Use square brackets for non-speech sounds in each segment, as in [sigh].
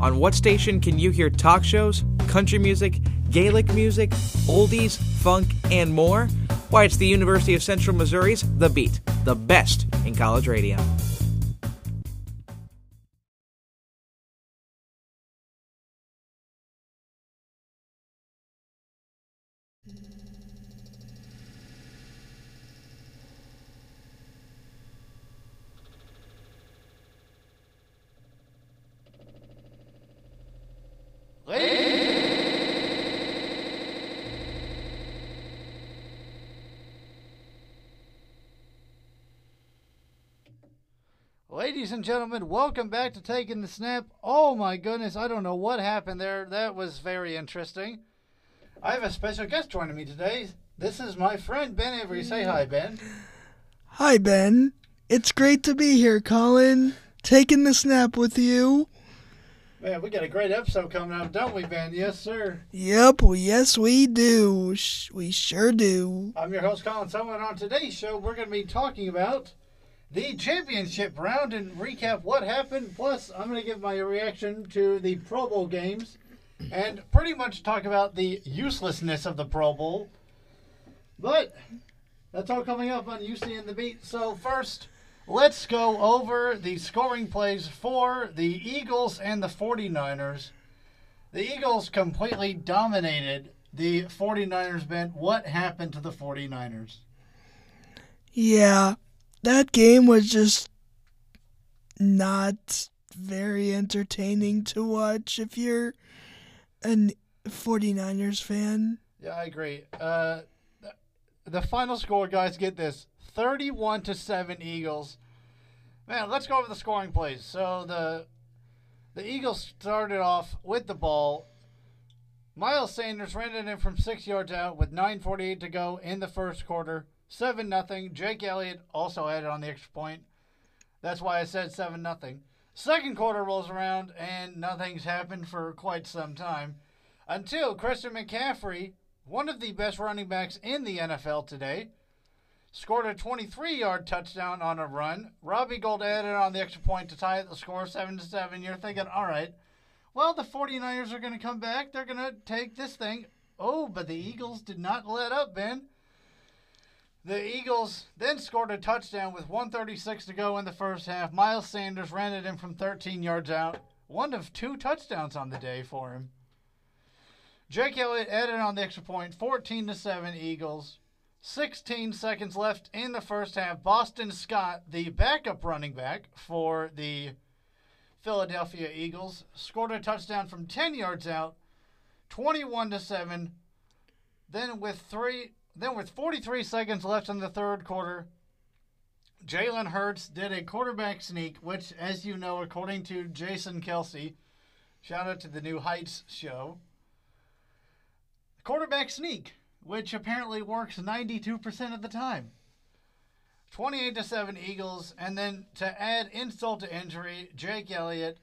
On what station can you hear talk shows, country music, Gaelic music, oldies, funk, and more? Why, it's the University of Central Missouri's The Beat, the best in college radio. Ladies and gentlemen, welcome back to Taking the Snap. Oh my goodness, I don't know what happened there. That was very interesting. I have a special guest joining me today. This is my friend Ben Avery. Say hi, Ben. Hi, Ben. It's great to be here, Colin. Taking the snap with you. Man, we got a great episode coming up, don't we, Ben? Yes, sir. Yep, well, yes, we do. We sure do. I'm your host, Colin Someone. On today's show, we're going to be talking about the championship round and recap what happened. Plus, I'm going to give my reaction to the Pro Bowl games and pretty much talk about the uselessness of the Pro Bowl. But that's all coming up on UC and the Beat. So, first, let's go over the scoring plays for the Eagles and the 49ers. The Eagles completely dominated the 49ers, Ben. What happened to the 49ers? Yeah, that game was just not very entertaining to watch if you're a 49ers fan. Yeah, I agree. Uh, the final score, guys, get this: thirty-one to seven Eagles. Man, let's go over the scoring plays. So the the Eagles started off with the ball. Miles Sanders ran it in from six yards out with 9:48 to go in the first quarter. Seven nothing. Jake Elliott also added on the extra point. That's why I said seven nothing. Second quarter rolls around and nothing's happened for quite some time until Christian McCaffrey, one of the best running backs in the NFL today, scored a 23-yard touchdown on a run. Robbie Gould added on the extra point to tie the score 7 to 7. You're thinking, "All right, well, the 49ers are going to come back. They're going to take this thing." Oh, but the Eagles did not let up, Ben. The Eagles then scored a touchdown with 136 to go in the first half. Miles Sanders ran it in from 13 yards out. One of two touchdowns on the day for him. Jake Elliott added on the extra point, 14 to 7 Eagles. 16 seconds left in the first half. Boston Scott, the backup running back for the Philadelphia Eagles, scored a touchdown from 10 yards out, 21 to 7. Then with 3 then with 43 seconds left in the third quarter, Jalen Hurts did a quarterback sneak, which as you know according to Jason Kelce, shout out to the New Heights show, quarterback sneak, which apparently works 92% of the time. 28 to 7 Eagles, and then to add insult to injury, Jake Elliott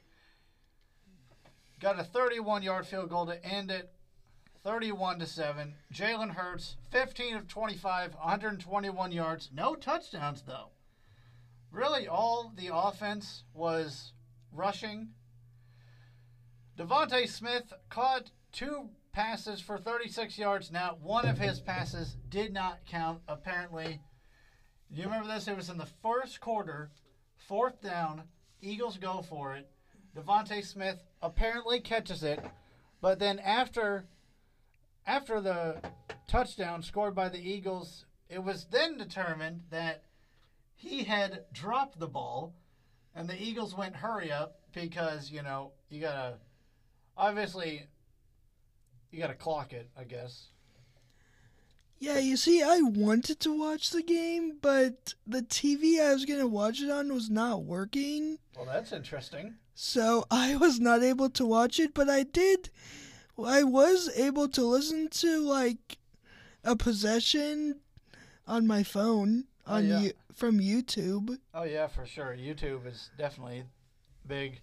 got a 31 yard field goal to end it 31 to 7. Jalen Hurts 15 of 25, 121 yards, no touchdowns though. Really all the offense was rushing. DeVonta Smith caught two passes for 36 yards. Now, one of his passes did not count, apparently. You remember this? It was in the first quarter, fourth down. Eagles go for it. DeVonta Smith apparently catches it, but then after after the touchdown scored by the Eagles, it was then determined that he had dropped the ball, and the Eagles went hurry up because you know you gotta obviously you gotta clock it, I guess. Yeah, you see, I wanted to watch the game, but the TV I was going to watch it on was not working. Well, that's interesting. So I was not able to watch it, but I did. I was able to listen to like a possession on my phone Oh, on yeah. you from YouTube. Oh yeah, for sure. YouTube is definitely big.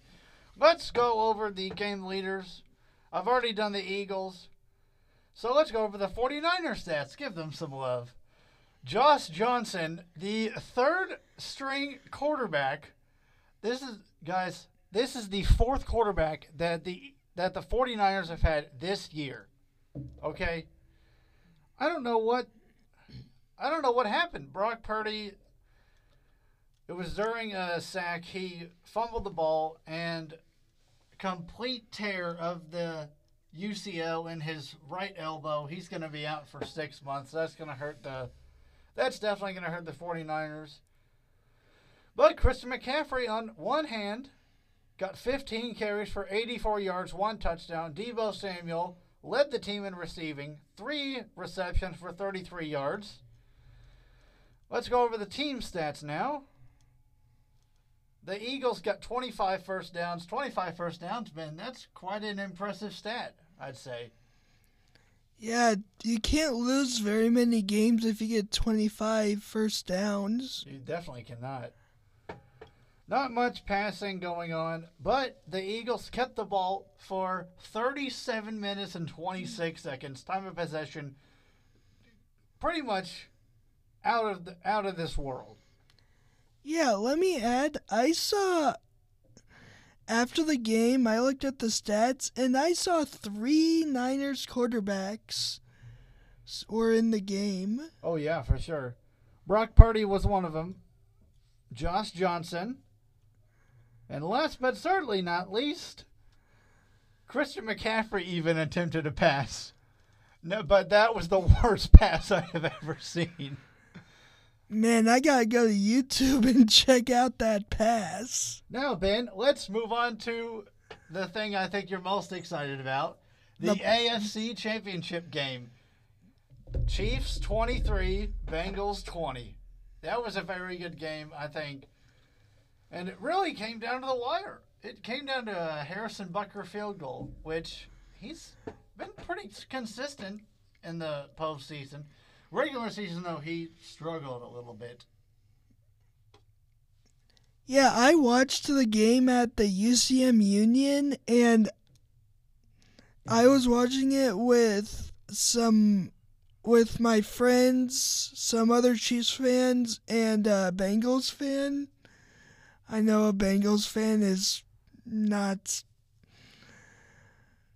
Let's go over the game leaders. I've already done the Eagles. So let's go over the 49er stats. Give them some love. Josh Johnson, the third string quarterback. This is guys, this is the fourth quarterback that the that the 49ers have had this year. Okay? I don't know what I don't know what happened. Brock Purdy it was during a sack he fumbled the ball and complete tear of the UCL in his right elbow. He's going to be out for 6 months. That's going to hurt the that's definitely going to hurt the 49ers. But Christian McCaffrey, on one hand, got 15 carries for 84 yards, one touchdown. Deebo Samuel led the team in receiving, three receptions for 33 yards. Let's go over the team stats now. The Eagles got 25 first downs. 25 first downs, man, that's quite an impressive stat, I'd say. Yeah, you can't lose very many games if you get 25 first downs. You definitely cannot. Not much passing going on, but the Eagles kept the ball for 37 minutes and 26 seconds. Time of possession pretty much out of the, out of this world. Yeah, let me add, I saw after the game, I looked at the stats and I saw three Niners quarterbacks were in the game. Oh yeah, for sure. Brock Purdy was one of them. Josh Johnson, and last but certainly not least, Christian McCaffrey even attempted a pass. No, but that was the [laughs] worst pass I have ever seen. Man, I gotta go to YouTube and check out that pass. Now, Ben, let's move on to the thing I think you're most excited about the, the AFC Championship game. Chiefs 23, Bengals 20. That was a very good game, I think. And it really came down to the wire. It came down to a Harrison Butker field goal, which he's been pretty consistent in the postseason. Regular season, though, he struggled a little bit. Yeah, I watched the game at the UCM Union, and I was watching it with some with my friends, some other Chiefs fans, and a Bengals fan. I know a Bengals fan is not.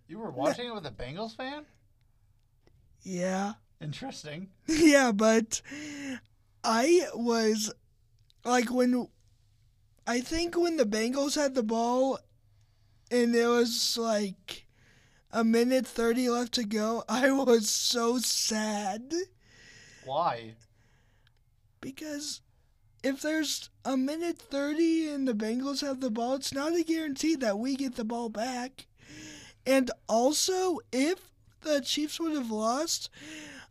You were watching it with a Bengals fan? Yeah. Interesting. [laughs] yeah, but I was like when I think when the Bengals had the ball and it was like a minute 30 left to go, [laughs] I was so sad. Why? Because if there's a minute 30 and the Bengals have the ball, it's not a guarantee that we get the ball back. And also, if the Chiefs would have lost,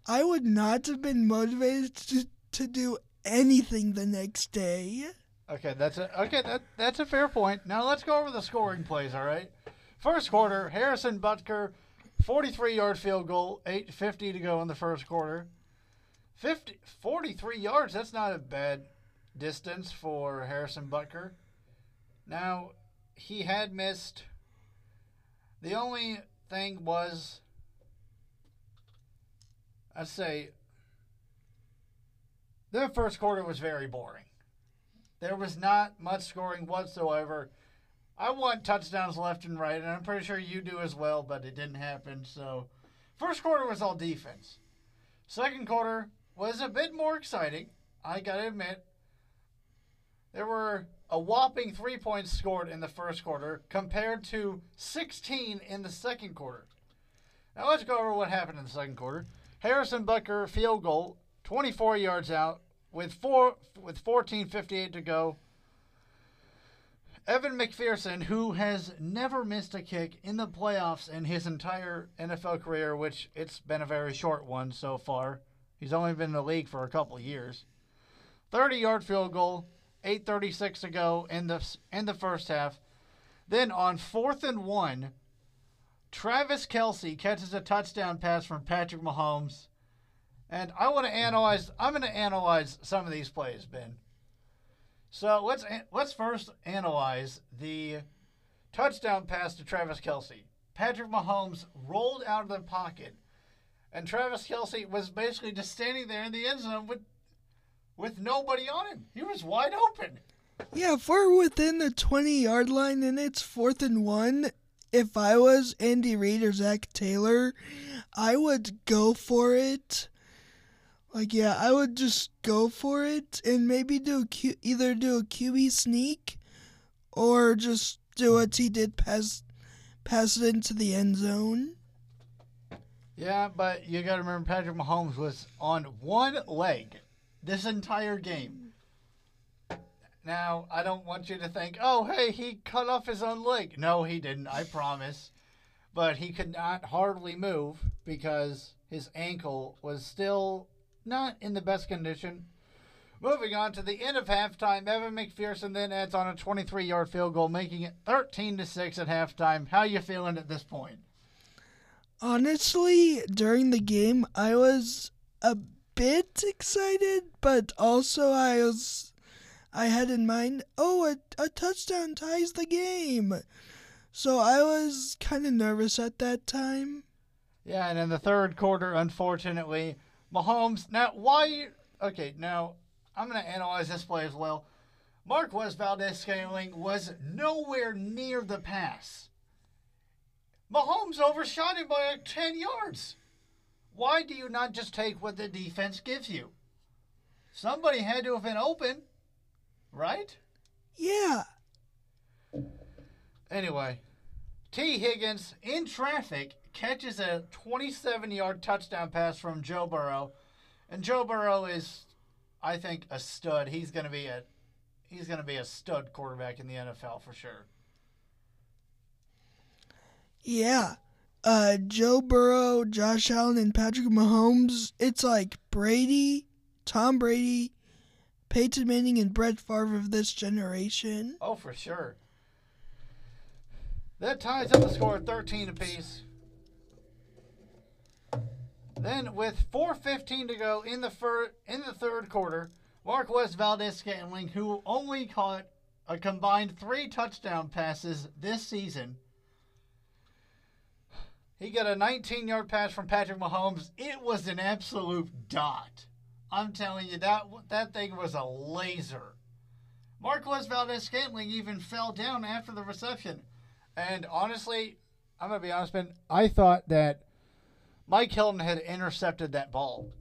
I would not have been motivated to, to do anything the next day. Okay, that's a okay. That that's a fair point. Now let's go over the scoring plays. All right, first quarter, Harrison Butker, forty-three yard field goal, eight fifty to go in the first quarter. 50, 43 yards. That's not a bad distance for Harrison Butker. Now he had missed. The only thing was I'd say the first quarter was very boring. There was not much scoring whatsoever. I want touchdowns left and right, and I'm pretty sure you do as well, but it didn't happen. So, first quarter was all defense. Second quarter was a bit more exciting. I gotta admit, there were a whopping three points scored in the first quarter compared to 16 in the second quarter. Now let's go over what happened in the second quarter. Harrison Butker field goal, 24 yards out with four with 14:58 to go. Evan McPherson, who has never missed a kick in the playoffs in his entire NFL career, which it's been a very short one so far. He's only been in the league for a couple years. 30-yard field goal, 8:36 to go in the in the first half. Then on fourth and one, Travis Kelce catches a touchdown pass from Patrick Mahomes. And I want to analyze. I'm going to analyze some of these plays, Ben. So let's let's first analyze the touchdown pass to Travis Kelce. Patrick Mahomes rolled out of the pocket, and Travis Kelce was basically just standing there in the end zone with with nobody on him. He was wide open. Yeah, if we're within the 20 yard line and it's fourth and one, if I was Andy Reid or Zac Taylor, I would go for it. Like, yeah, I would just go for it and maybe do a Q- either do a QB sneak or just do what he did pass pass it into the end zone. Yeah, but you got to remember Patrick Mahomes was on one leg this entire game. Now, I don't want you to think, oh, hey, he cut off his own leg. No, he didn't, I promise. But he could not hardly move because his ankle was still not in the best condition. Moving on to the end of halftime, Evan McPherson then adds on a 23-yard field goal, making it 13 to 6 at halftime. How you feeling at this point? Honestly, during the game, I was a bit excited, but also I was I had in mind, oh, a, a touchdown ties the game. So I was kind of nervous at that time. Yeah, and in the third quarter, unfortunately, Mahomes. Now, why? Okay, now I'm going to analyze this play as well. Marquez Valdes-Scantling was nowhere near the pass. Mahomes overshot him by like 10 yards. Why do you not just take what the defense gives you? Somebody had to have been open, right? Yeah. Anyway, Tee Higgins in traffic catches a 27 yard touchdown pass from Joe Burrow. And Joe Burrow is, I think, a stud. He's going to be a. He's going to be a stud quarterback in the NFL for sure. Yeah. Uh, Joe Burrow, Josh Allen, and Patrick Mahomes. It's like Brady, Tom Brady, Peyton Manning, and Brett Favre of this generation. Oh, for sure. That ties up the score at 13 apiece. Then, with 4:15 to go in the fir- in the third quarter, Marquez Valdes-Scantling, who only caught a combined three touchdown passes this season, he got a 19-yard pass from Patrick Mahomes. It was an absolute dot. I'm telling you that that thing was a laser. Marquez Valdes-Scantling even fell down after the reception. And honestly, I'm gonna be honest, man. I thought that Mike Hilton had intercepted that ball.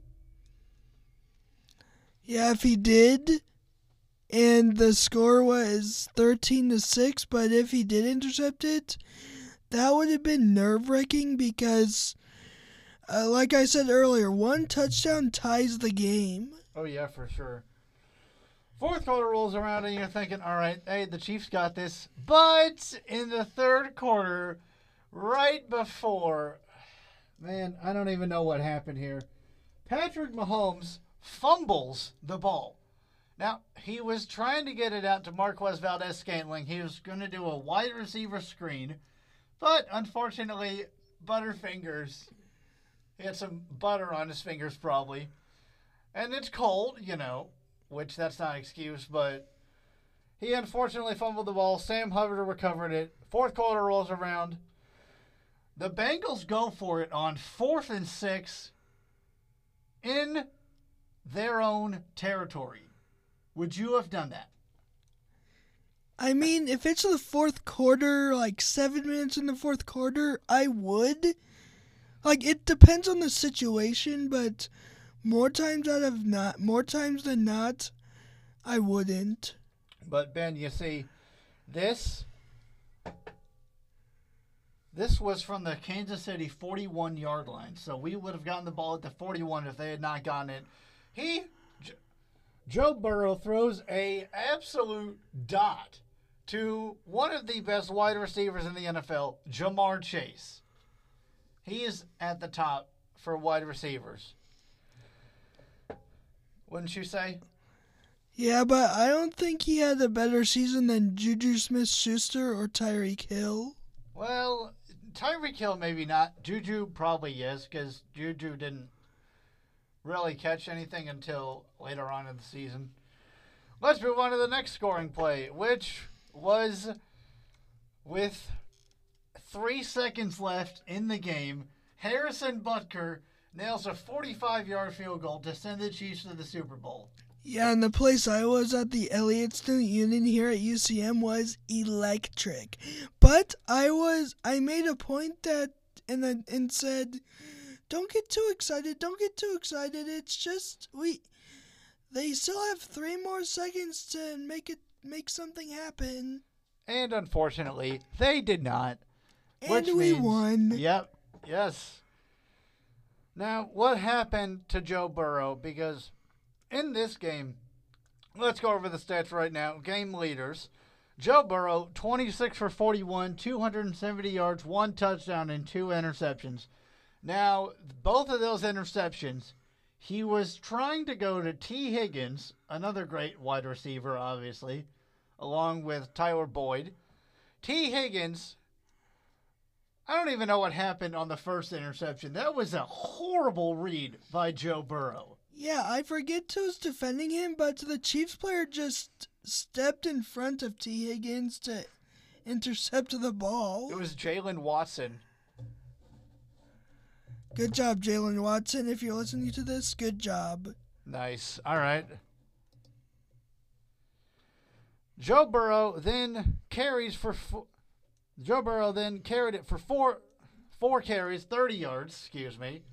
Yeah, if he did, and the score was 13 to 6, but if he did intercept it, that would have been nerve wracking because, uh, like I said earlier, one touchdown ties the game. Oh, yeah, for sure. Fourth quarter rolls around, and you're thinking, all right, hey, the Chiefs got this. But in the third quarter, right before, man, I don't even know what happened here. Patrick Mahomes fumbles the ball. Now, he was trying to get it out to Marquez Valdes-Scantling. He was going to do a wide receiver screen, but unfortunately, Butterfingers, he had some butter on his fingers probably. And it's cold, you know, which that's not an excuse, but he unfortunately fumbled the ball. Sam Hubbard recovered it. Fourth quarter rolls around. The Bengals go for it on fourth and six in their own territory. Would you have done that? I mean, if it's the fourth quarter, like seven minutes in the fourth quarter, I would. Like, it depends on the situation, but more times out of not, more times than not, I wouldn't. But Ben, you see, this this was from the Kansas City 41 yard line, so we would have gotten the ball at the 41 if they had not gotten it. He, Joe Burrow throws a absolute dot to one of the best wide receivers in the NFL, Ja'Marr Chase. He is at the top for wide receivers. Wouldn't you say? Yeah, but I don't think he had a better season than JuJu Smith-Schuster or Tyreek Hill. Well, Tyreek Hill maybe not. Juju probably is because Juju didn't really catch anything until later on in the season. Let's move on to the next scoring play, which was with three seconds left in the game. Harrison Butker nails a 45 yard field goal to send the Chiefs to the Super Bowl. Yeah, and the place I was at the Elliott Student Union here at UCM was electric. But I was I made a point that and and said, "Don't get too excited. Don't get too excited. It's just we they still have 3 more seconds to make it make something happen." And unfortunately, they did not. And which we means- won. Yep. Yes. Now, what happened to Joe Burrow? Because in this game, let's go over the stats right now. Game leaders. Joe Burrow, 26 for 41, 270 yards, one touchdown, and two interceptions. Now, both of those interceptions, he was trying to go to Tee Higgins, another great wide receiver, obviously, along with Tyler Boyd. Tee Higgins I don't even know what happened on the first interception. That was a horrible read by Joe Burrow. Yeah, I forget who's defending him, but the Chiefs player just stepped in front of Tee Higgins to intercept the ball. It was Jaylen Watson. Good job, Jaylen Watson. If you're listening to this, good job. Nice. All right. Joe Burrow then carries for fo- Joe Burrow then carried it for four four carries, 30 yards, excuse me.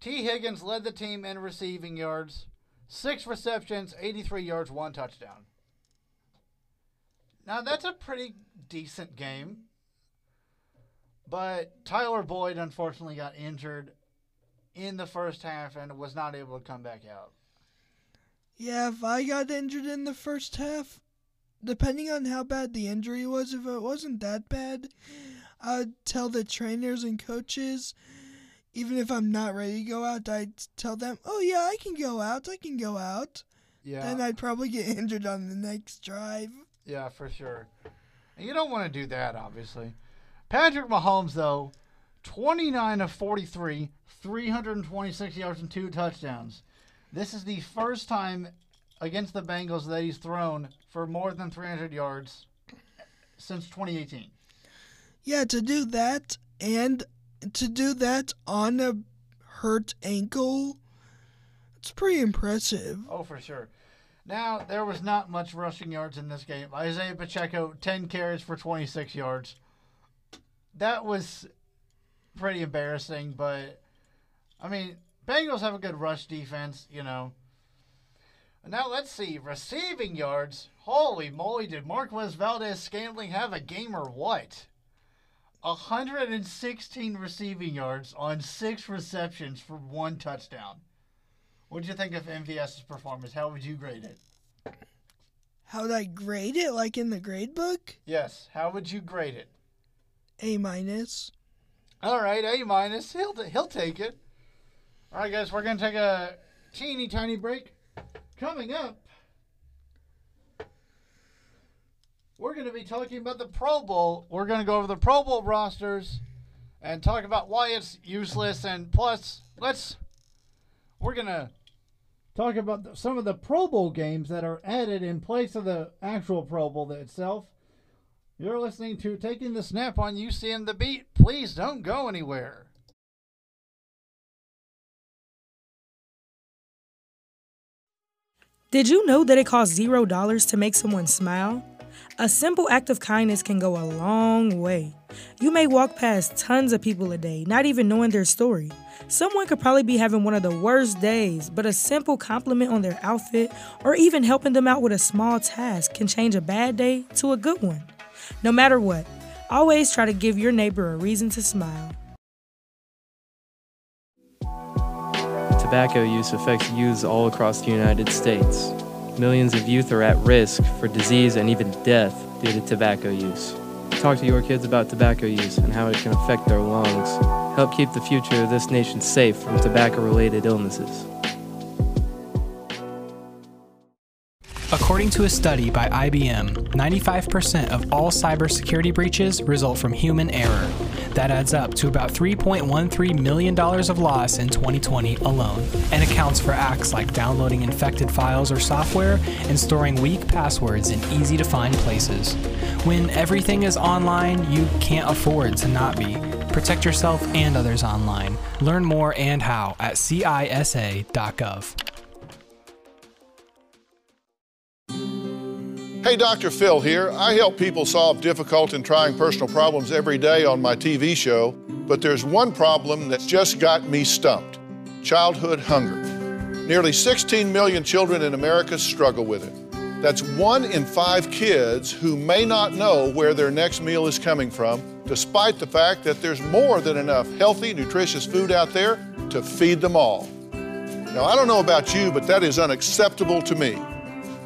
Tee Higgins led the team in receiving yards, six receptions, 83 yards, one touchdown. Now that's a pretty decent game. But Tyler Boyd unfortunately got injured in the first half and was not able to come back out. Yeah, if I got injured in the first half, depending on how bad the injury was, if it wasn't that bad, I'd tell the trainers and coaches, even if I'm not ready to go out, I'd tell them, oh, yeah, I can go out, I can go out. Yeah. Then I'd probably get injured on the next drive. Yeah, for sure. And you don't want to do that, obviously. Patrick Mahomes, though, 29 of 43, 326 yards and two touchdowns. This is the first time against the Bengals that he's thrown for more than 300 yards since 2018. Yeah, to do that and to do that on a hurt ankle, it's pretty impressive. Oh, for sure. Now, there was not much rushing yards in this game. Isaiah Pacheco, 10 carries for 26 yards. That was pretty embarrassing, but I mean, Bengals have a good rush defense, you know. Now, let's see. Receiving yards. Holy moly, did Marquez Valdes-Scantling have a game or what? 116 receiving yards on six receptions for one touchdown. What'd you think of MVS's performance? How would you grade it? How'd I grade it? Like in the grade book? Yes. How would you grade it? A minus. All right, A minus. He'll he'll take it. All right, guys, we're gonna take a teeny tiny break. Coming up, we're gonna be talking about the Pro Bowl. We're gonna go over the Pro Bowl rosters and talk about why it's useless. And plus, let's we're gonna talk about the, some of the Pro Bowl games that are added in place of the actual Pro Bowl itself. You're listening to Taking the Snap on UCM The Beat. Please don't go anywhere. Did you know that it costs zero dollars to make someone smile? A simple act of kindness can go a long way. You may walk past tons of people a day, not even knowing their story. Someone could probably be having one of the worst days, but a simple compliment on their outfit or even helping them out with a small task can change a bad day to a good one. No matter what, always try to give your neighbor a reason to smile. Tobacco use affects youths all across the United States. Millions of youth are at risk for disease and even death due to tobacco use. Talk to your kids about tobacco use and how it can affect their lungs. Help keep the future of this nation safe from tobacco related illnesses. According to a study by IBM, 95% of all cybersecurity breaches result from human error. That adds up to about $3.13 million of loss in 2020 alone, and accounts for acts like downloading infected files or software and storing weak passwords in easy to find places. When everything is online, you can't afford to not be. Protect yourself and others online. Learn more and how at CISA.gov. Hey, Dr. Phil here. I help people solve difficult and trying personal problems every day on my TV show, but there's one problem that's just got me stumped childhood hunger. Nearly 16 million children in America struggle with it. That's one in five kids who may not know where their next meal is coming from, despite the fact that there's more than enough healthy, nutritious food out there to feed them all. Now, I don't know about you, but that is unacceptable to me.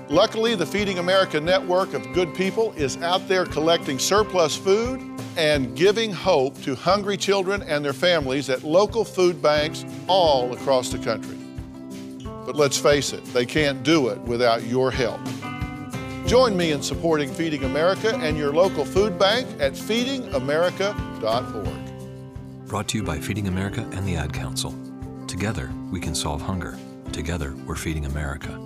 Luckily, the Feeding America network of good people is out there collecting surplus food and giving hope to hungry children and their families at local food banks all across the country. But let's face it, they can't do it without your help. Join me in supporting Feeding America and your local food bank at feedingamerica.org. Brought to you by Feeding America and the Ad Council. Together, we can solve hunger. Together, we're feeding America.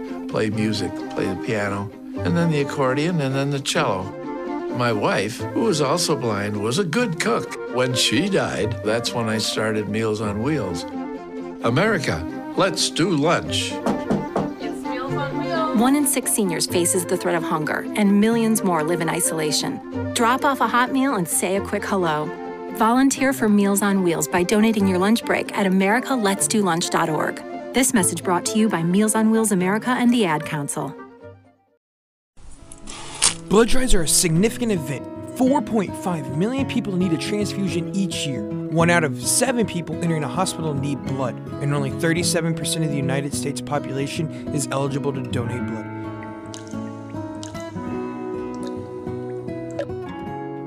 play music, play the piano, and then the accordion, and then the cello. My wife, who was also blind, was a good cook. When she died, that's when I started Meals on Wheels. America, let's do lunch. One in six seniors faces the threat of hunger, and millions more live in isolation. Drop off a hot meal and say a quick hello. Volunteer for Meals on Wheels by donating your lunch break at americaletsdolunch.org. This message brought to you by Meals on Wheels America and the Ad Council. Blood drives are a significant event. 4.5 million people need a transfusion each year. One out of seven people entering a hospital need blood, and only 37% of the United States population is eligible to donate blood.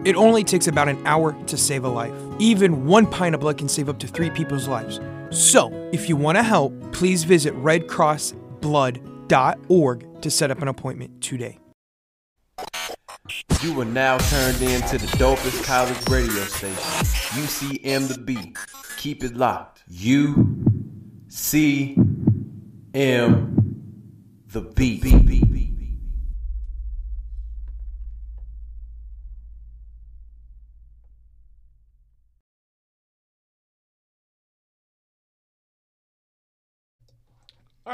It only takes about an hour to save a life. Even one pint of blood can save up to three people's lives. So, if you want to help, please visit redcrossblood.org to set up an appointment today. You are now turned into the dopest college radio station, UCM The Beat. Keep it locked. U C M The Beat.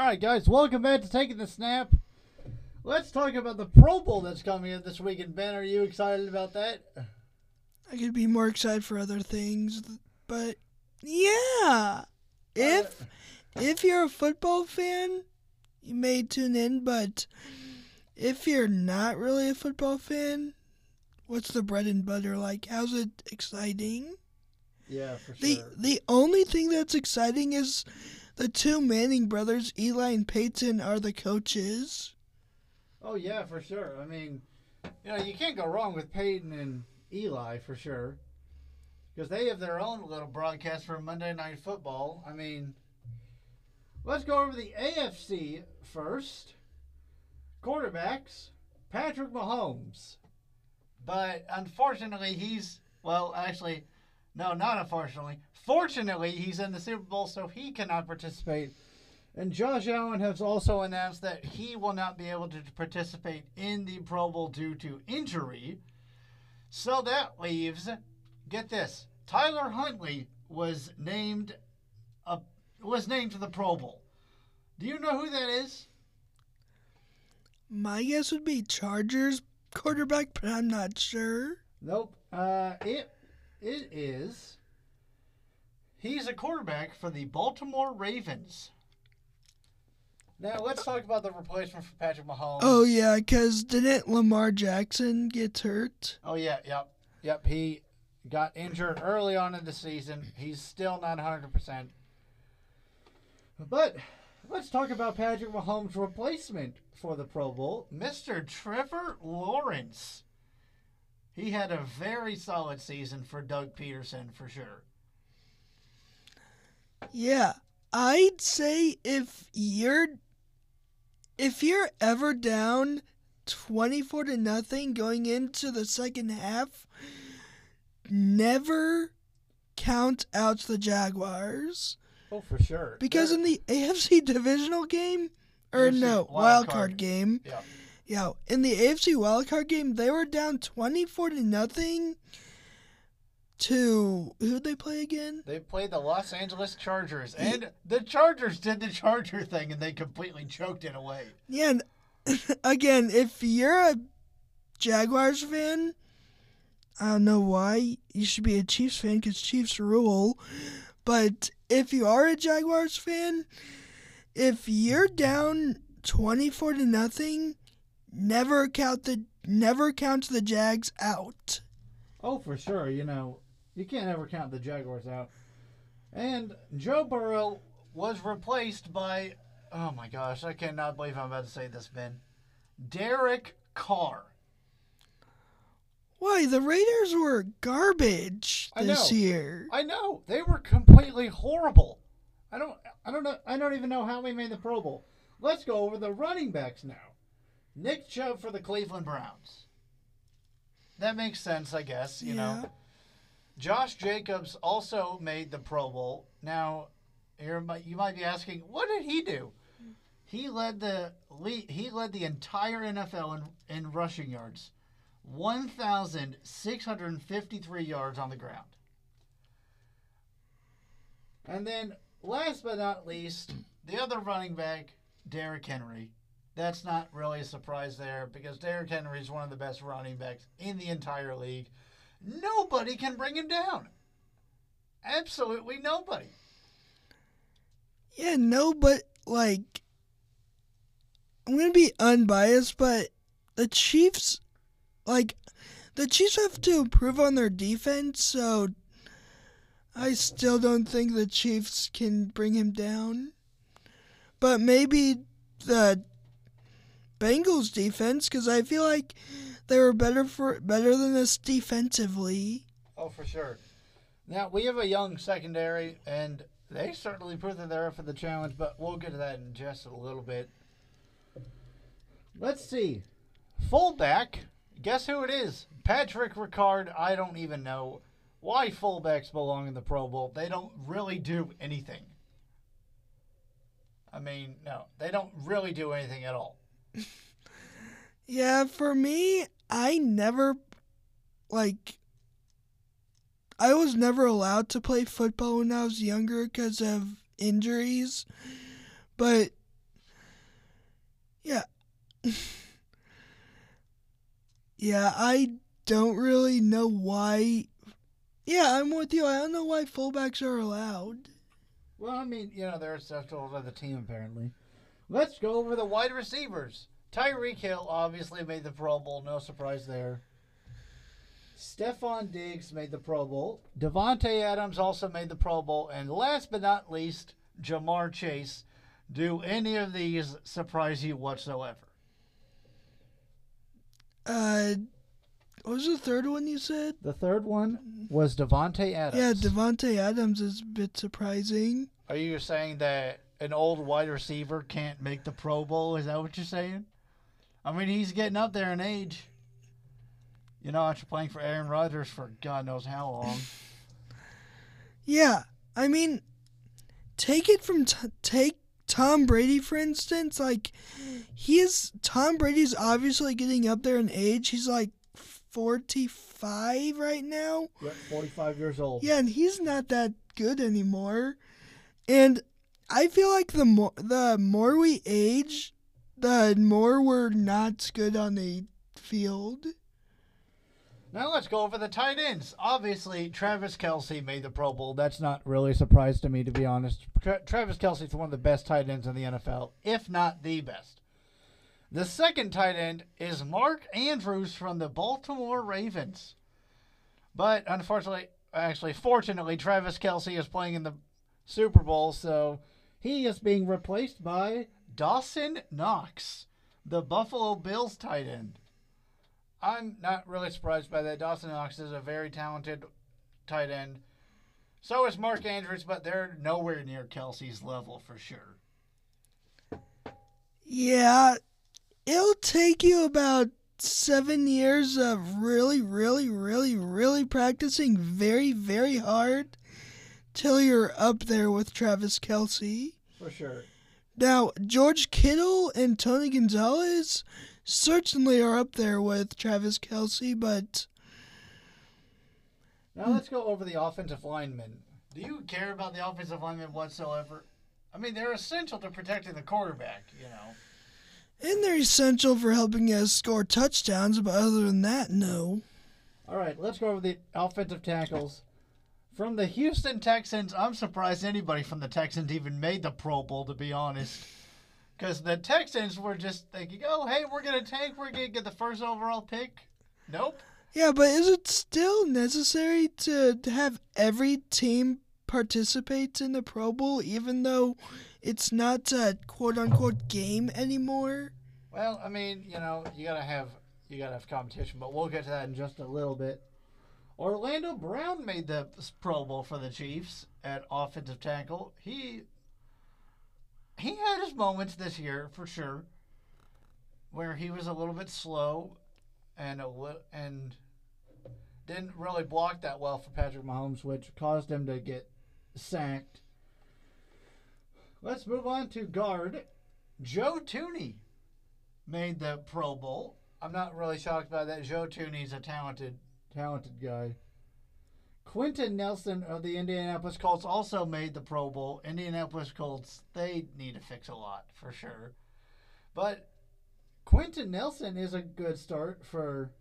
All right, guys, welcome back to Taking the Snap. Let's talk about the Pro Bowl that's coming up this weekend. Ben, are you excited about that? I could be more excited for other things, but yeah, if if you're a football fan, you may tune in. But if you're not really a football fan, what's the bread and butter like? How's it exciting? Yeah, for sure. The the only thing that's exciting is the two Manning brothers, Eli and Peyton, are the coaches. Oh yeah, for sure. I mean, you know, you can't go wrong with Peyton and Eli for sure, because they have their own little broadcast for Monday Night Football. I mean, let's go over the AFC first. Quarterbacks: Patrick Mahomes, but unfortunately, he's well, actually, no, not unfortunately. Fortunately, he's in the Super Bowl, so he cannot participate. And Josh Allen has also announced that he will not be able to participate in the Pro Bowl due to injury. So that leaves, get this, Tyler Huntley was named a, was named to the Pro Bowl. Do you know who that is? My guess would be Chargers quarterback, but I'm not sure. Nope. Uh, it it is. He's a quarterback for the Baltimore Ravens. Now let's talk about the replacement for Patrick Mahomes. Oh yeah, because didn't Lamar Jackson get hurt? Oh yeah, yep, yep. He got injured early on in the season. He's still not 100. percent But let's talk about Patrick Mahomes' replacement for the Pro Bowl, Mr. Trevor Lawrence. He had a very solid season for Doug Pederson for sure. Yeah, I'd say if you're if you're ever down 24 to nothing going into the second half, never count out the Jaguars. Oh, for sure. Because They're- in the AFC divisional game, or AFC no, wild wild card. card game, Yeah. yeah, in the AFC wild card game, they were down 24 to nothing to who'd they play again? They played the Los Angeles Chargers, and the Chargers did the Charger thing, and they completely choked it away. Yeah, and [laughs] again, if you're a Jaguars fan, I don't know why you should be a Chiefs fan because Chiefs rule. But if you are a Jaguars fan, if you're down twenty-four to nothing, never count the never count the Jags out. Oh, for sure. You know, you can't ever count the Jaguars out. And Joe Burrow was replaced by, oh my gosh, I cannot believe I'm about to say this, Ben. Derek Carr. Why the Raiders were garbage I this know. year. I know they were completely horrible. I don't. I don't know. I don't even know how we made the Pro Bowl. Let's go over the running backs now. Nick Chubb for the Cleveland Browns. That makes sense, I guess. You know. Josh Jacobs also made the Pro Bowl. Now, you might be asking, what did he do? He led the he led the entire NFL in, in rushing yards, one thousand six hundred fifty-three yards on the ground. And then, last but not least, the other running back, Derrick Henry. That's not really a surprise there because Derrick Henry is one of the best running backs in the entire league. Nobody can bring him down. Absolutely nobody. Yeah, no, but like, I'm gonna be unbiased, but the Chiefs, like, the Chiefs have to improve on their defense, so I still don't think the Chiefs can bring him down. But maybe the Bengals defense, because I feel like they were better for better than us defensively. Oh, for sure. Now, we have a young secondary, and they certainly put that they're up for the challenge, but we'll get to that in just a little bit. Let's see. Fullback. Guess who it is? Patrick Ricard. I don't even know why fullbacks belong in the Pro Bowl. They don't really do anything. I mean, no, they don't really do anything at all. [laughs] Yeah, for me, I never like I was never allowed to play football when I was younger because of injuries. But yeah. [laughs] yeah, I don't really know why Yeah, I'm with you. I don't know why fullbacks are allowed. Well, I mean, you know, they're essential to the team, apparently. Let's go over the wide receivers. Tyreek Hill obviously made the Pro Bowl. No surprise there. Stefon Diggs made the Pro Bowl. Davante Adams also made the Pro Bowl. And last but not least, Ja'Marr Chase. Do any of these surprise you whatsoever? Uh what was the third one you said? The third one was Davante Adams. Yeah, Davante Adams is a bit surprising. Are you saying that an old wide receiver can't make the Pro Bowl? Is that what you're saying? I mean, he's getting up there in age. You know, after playing for Aaron Rodgers for God knows how long. [laughs] Yeah, I mean, take it from t- take Tom Brady for instance. Like, he is Tom Brady's obviously getting up there in age. He's like forty five right now. Yep, 45 years old. Yeah, and he's not that good anymore. And I feel like the more the more we age, the more were not good on the field. Now let's go over the tight ends. Obviously, Travis Kelce made the Pro Bowl. That's not really a surprise to me, to be honest. Tra- Travis Kelce is one of the best tight ends in the NFL, if not the best. The second tight end is Mark Andrews from the Baltimore Ravens. But unfortunately, actually, fortunately, Travis Kelce is playing in the Super Bowl, so he is being replaced by Dawson Knox, the Buffalo Bills tight end. I'm not really surprised by that. Dawson Knox is a very talented tight end. So is Mark Andrews, but they're nowhere near Kelce's level for sure. Yeah, It'll take you about seven years of really, really, really, really practicing very, very hard till you're up there with Travis Kelce. For sure. Now, George Kittle and Tony Gonzalez certainly are up there with Travis Kelce, but Now let's go over the offensive linemen. Do you care about the offensive linemen whatsoever? I mean, they're essential to protecting the quarterback, you know. and they're essential for helping us score touchdowns, but other than that, no. All right, let's go over the offensive tackles. From the Houston Texans, I'm surprised anybody from the Texans even made the Pro Bowl, to be honest. Because the Texans were just thinking, oh, hey, we're going to tank, we're going to get the first overall pick. Nope. Yeah, but is it still necessary to have every team participate in the Pro Bowl, even though it's not a quote unquote game anymore? Well, I mean, you know, you gotta have you gotta have competition, but we'll get to that in just a little bit. Orlando Brown made the Pro Bowl for the Chiefs at offensive tackle. He he had his moments this year for sure, where he was a little bit slow, and a li- and didn't really block that well for Patrick Mahomes, which caused him to get sacked. Let's move on to guard Joe Thuney made the Pro Bowl. I'm not really shocked by that. Joe Thuney's a talented, talented guy. Quenton Nelson of the Indianapolis Colts also made the Pro Bowl. Indianapolis Colts, they need to fix a lot for sure. But Quenton Nelson is a good start for.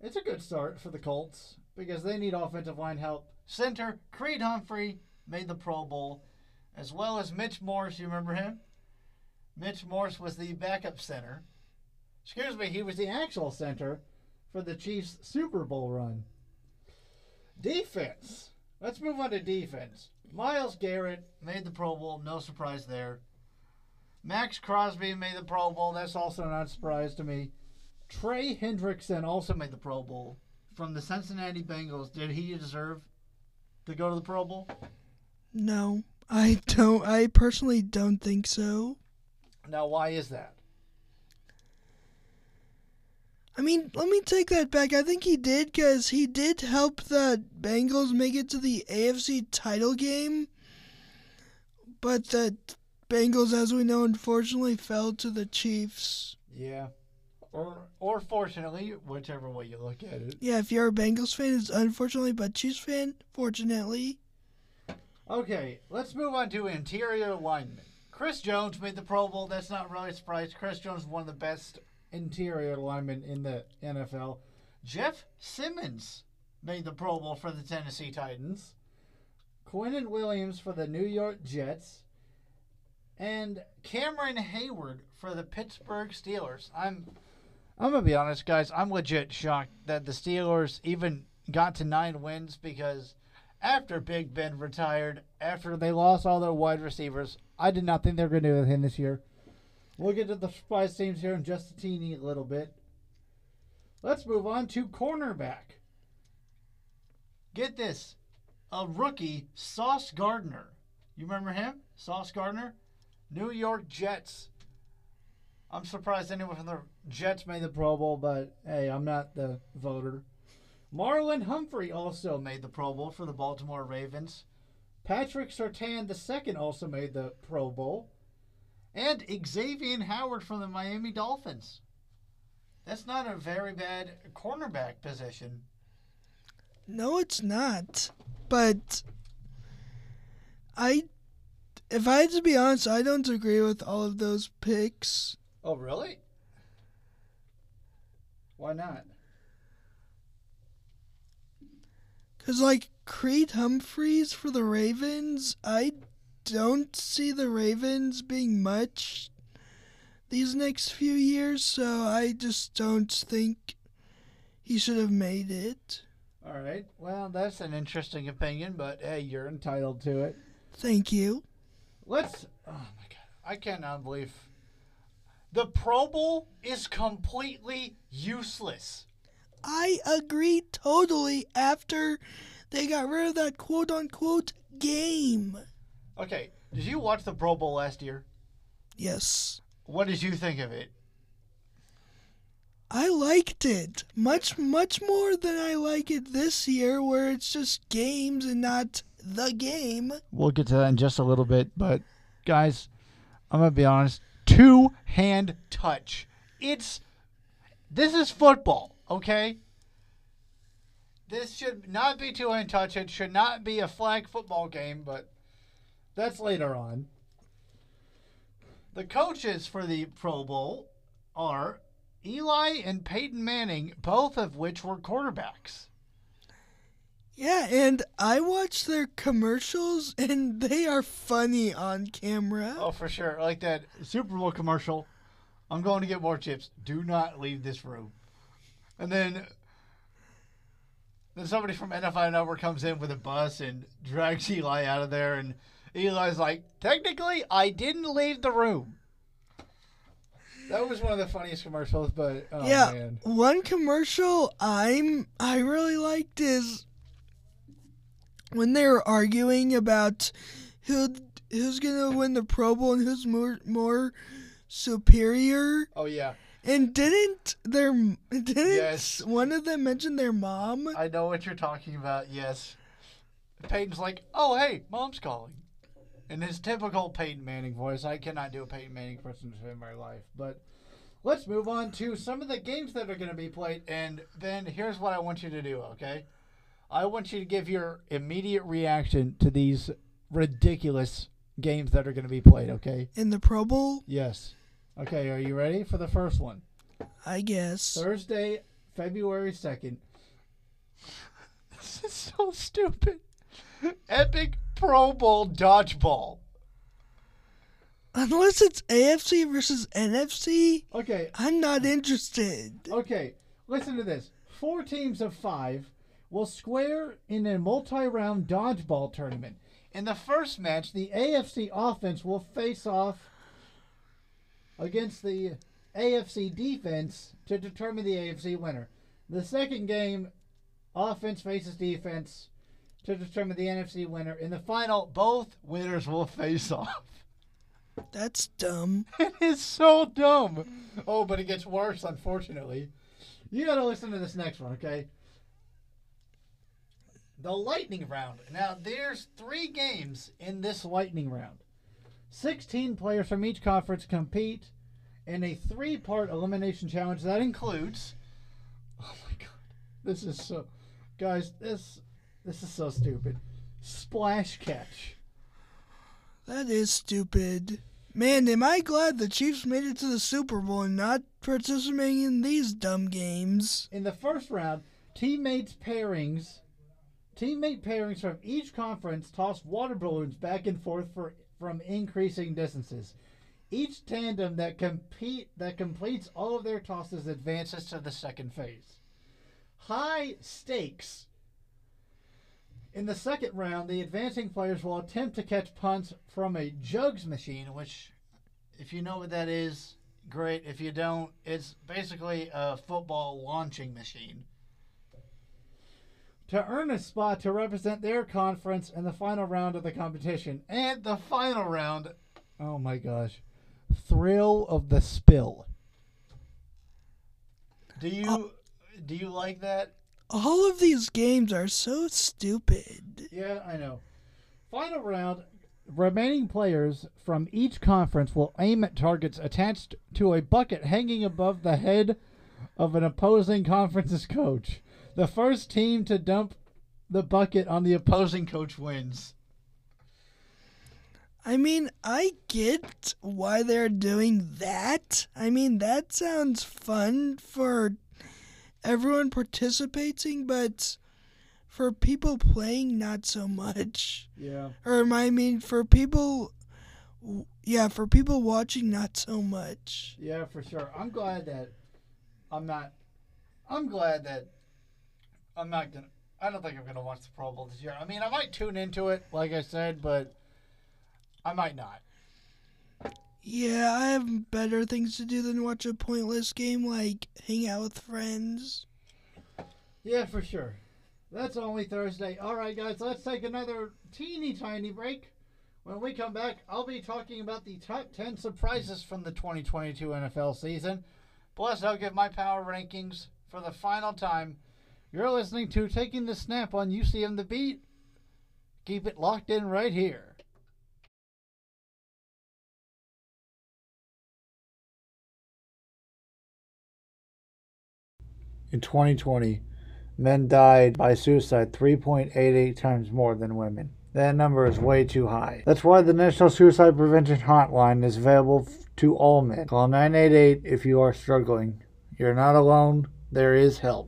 It's a good start for the Colts because they need offensive line help. Center Creed Humphrey made the Pro Bowl, as well as Mitch Morse. You remember him? Mitch Morse was the backup center. Excuse me, he was the actual center for the Chiefs' Super Bowl run. Defense. Let's move on to defense. Myles Garrett made the Pro Bowl. No surprise there. Maxx Crosby made the Pro Bowl. That's also not a surprise to me. Trey Hendrickson also made the Pro Bowl from the Cincinnati Bengals. Did he deserve to go to the Pro Bowl? No, I don't. I personally don't think so. Now, why is that? I mean, let me take that back. I think he did because he did help the Bengals make it to the AFC title game. But the Bengals, as we know, unfortunately fell to the Chiefs. Yeah. Or, or fortunately, whichever way you look at it. Yeah, if you're a Bengals fan, it's unfortunately, but Chiefs fan, fortunately. Okay, let's move on to interior linemen. Chris Jones made the Pro Bowl. That's not really a surprise. Chris Jones is one of the best interior linemen in the NFL. Jeff Simmons made the Pro Bowl for the Tennessee Titans. Quinnen Williams for the New York Jets. And Cameron Heyward for the Pittsburgh Steelers. I'm I'm gonna be honest, guys. I'm legit shocked that the Steelers even got to nine wins because after Big Ben retired, after they lost all their wide receivers, I did not think they were to do anything this year. We'll get to the surprise teams here in just a teeny little bit. Let's move on to cornerback. Get this a rookie, Sauce Gardner. You remember him? Sauce Gardner? New York Jets. I'm surprised anyone from the Jets made the Pro Bowl, but hey, I'm not the voter. Marlon Humphrey also made the Pro Bowl for the Baltimore Ravens. Patrick Surtain II also made the Pro Bowl. And Xavier Howard from the Miami Dolphins. That's not a very bad cornerback position. No, it's not. But I, if I had to be honest, I don't agree with all of those picks. Oh, really? Why not? Cause like Creed Humphreys for the Ravens, I don't see the Ravens being much these next few years, so I just don't think he should have made it. All right. Well, that's an interesting opinion, but hey, you're entitled to it. Thank you. Let's. Oh my god, I cannot believe the Pro Bowl is completely useless. I agree totally after they got rid of that quote unquote game. Okay, did you watch the Pro Bowl last year? Yes. What did you think of it? I liked it much, much more than I like it this year, where it's just games and not the game. We'll get to that in just a little bit, but guys, I'm gonna be honest. Two hand touch. It's this is football, okay? This should not be two hand touch. It should not be a flag football game, but that's later on. The coaches for the Pro Bowl are Eli and Peyton Manning, both of which were quarterbacks. Yeah, and I watch their commercials, [laughs] and they are funny on camera. Oh, for sure. Like that Super Bowl commercial. I'm going to get more chips. Do not leave this room. And then, then somebody from NFL Network comes in with a bus and [laughs] drags Eli out of there, and Eli's like, "Technically, I didn't leave the room." That was one of the funniest commercials, but oh yeah, man. one commercial I'm I really liked is when they were arguing about who who's gonna win the Pro Bowl and who's more more superior. Oh yeah. And didn't their didn't Yes. one of them mention their mom? I know what you're talking about. Yes. Peyton's like, "Oh hey, mom's calling." In his typical Peyton Manning voice, I cannot do a Peyton Manning person in my life. But let's move on to some of the games that are going to be played. And then here's what I want you to do. Okay, I want you to give your immediate reaction to these ridiculous games that are going to be played. Okay. In the Pro Bowl? Yes. Okay. Are you ready for the first one? I guess. Thursday, February 2nd. [laughs] this is so stupid. Epic Pro Bowl dodgeball. Unless it's AFC versus NFC, Okay, I'm not interested. okay. Listen to this. Four teams of five will square in a multi round dodgeball tournament. In the first match, the AFC offense will face off against the AFC defense to determine the AFC winner. The second game, offense faces defense to determine the NFC winner. In the final, both winners will face off. That's dumb. [laughs] It is so dumb. Oh, but it gets worse, unfortunately. You gotta listen to this next one, okay? The lightning round. Now, there's three games in this lightning round. 16 players from each conference compete in a three part elimination challenge that includes. Oh my god. This is so. Guys, this this is so stupid. Splash catch. That is stupid. Man, am I glad the Chiefs made it to the Super Bowl and not participating in these dumb games. In the first round, teammates pairings, teammate pairings from each conference toss water balloons back and forth for from increasing distances. Each tandem that compete that completes all of their tosses advances to the second phase. High stakes. In the second round, the advancing players will attempt to catch punts from a jugs machine, which, if you know what that is, great. If you don't, it's basically a football launching machine. To earn a spot to represent their conference in the final round of the competition. And the final round, oh my gosh, thrill of the spill. Do you uh, do you like that? All of these games are so stupid. Yeah, I know. Final round. Remaining players from each conference will aim at targets attached to a bucket hanging above the head of an opposing conference's coach. The first team to dump the bucket on the opposing coach wins. I mean, I get why they're doing that. I mean, that sounds fun for everyone participating, but for people playing, not so much. Yeah. Or I mean, for people, yeah, for people watching, not so much. Yeah, for sure. I'm glad that I'm not. I'm glad that I'm not gonna. I don't think I'm gonna watch the Pro Bowl this year. I mean, I might tune into it, like I said, but I might not. Yeah, I have better things to do than watch a pointless game like hang out with friends. Yeah, for sure. That's only Thursday. All right, guys, let's take another teeny tiny break. When we come back, I'll be talking about the top 10 surprises from the 2022 NFL season. Plus, I'll give my power rankings for the final time. You're listening to Taking the Snap on UCM The Beat. Keep it locked in right here. In 2020, men died by suicide 3.88 times more than women. That number is way too high. That's why the National Suicide Prevention Hotline is available to all men. Call 988 if you are struggling. You're not alone, there is help.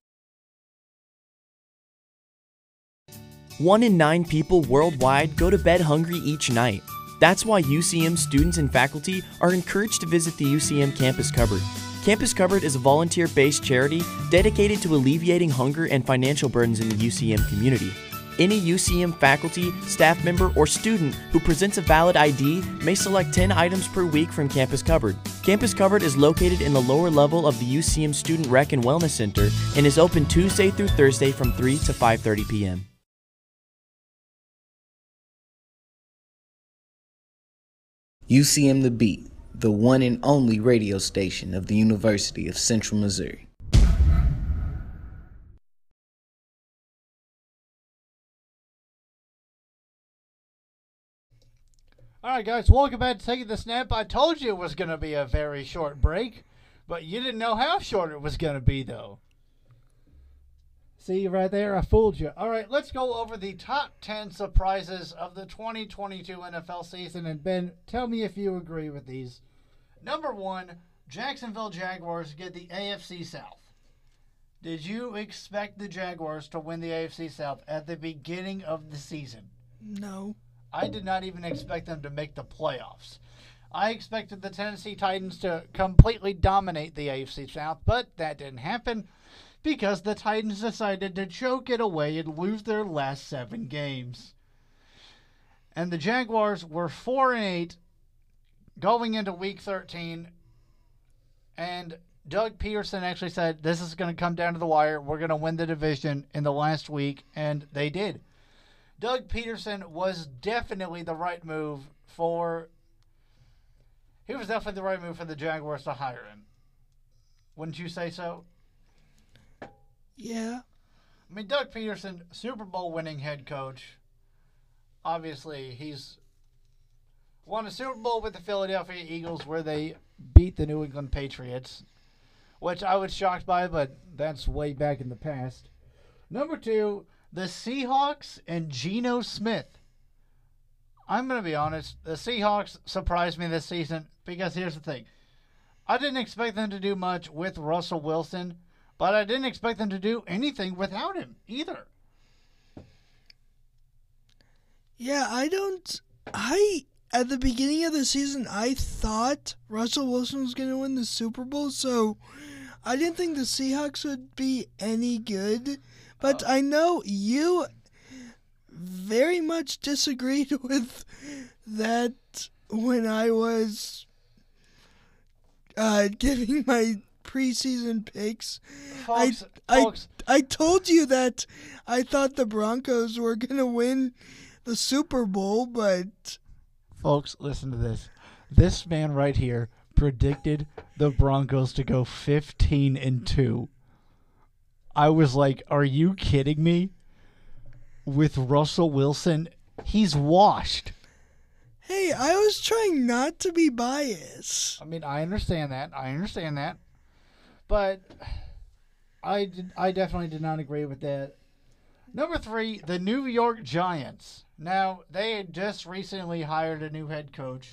One in nine people worldwide go to bed hungry each night. That's why UCM students and faculty are encouraged to visit the UCM Campus Cupboard. Campus Cupboard is a volunteer based charity dedicated to alleviating hunger and financial burdens in the UCM community. Any UCM faculty, staff member, or student who presents a valid ID may select 10 items per week from Campus Cupboard. Campus Cupboard is located in the lower level of the UCM Student Rec and Wellness Center and is open Tuesday through Thursday from 3 to 5:30 p.m. UCM The Beat, the one and only radio station of the University of Central Missouri. All right, guys, welcome back to Taking the Snap. I told you it was going to be a very short break, but you didn't know how short it was going to be, though. See right there, I fooled you. All right, let's go over the top 10 surprises of the 2022 NFL season. And Ben, tell me if you agree with these. Number one, Jacksonville Jaguars get the AFC South. Did you expect the Jaguars to win the AFC South at the beginning of the season? No. I did not even expect them to make the playoffs. I expected the Tennessee Titans to completely dominate the AFC South, but that didn't happen because the Titans decided to choke it away and lose their last seven games. And the Jaguars were 4 and 8 going into week 13. And Doug Pederson actually said, This is going to come down to the wire. We're going to win the division in the last week. And they did. Doug Pederson was definitely the right move for. He was definitely the right move for the Jaguars to hire him. Wouldn't you say so? Yeah. I mean, Doug Pederson, Super Bowl winning head coach. Obviously, he's won a Super Bowl with the Philadelphia Eagles where they beat the New England Patriots, which I was shocked by, but that's way back in the past. Number two, the Seahawks and Geno Smith. I'm going to be honest, the Seahawks surprised me this season because here's the thing. I didn't expect them to do much with Russell Wilson, but I didn't expect them to do anything without him either. Yeah, I don't. I at the beginning of the season, I thought Russell Wilson was going to win the Super Bowl, so I didn't think the Seahawks would be any good. But I know you very much disagreed [laughs] with that when I was uh, giving my preseason picks. Folks, I, folks. I I told you that I thought the Broncos were gonna win the Super Bowl, but Folks, listen to this. This man right here predicted the Broncos to go 15 and 2. I was like, "Are you kidding me?" With Russell Wilson, he's washed. hey, I was trying not to be biased. I mean, I understand that. I understand that. But I did, I definitely did not agree with that. Number 3, the New York Giants. Now, they had just recently hired a new head coach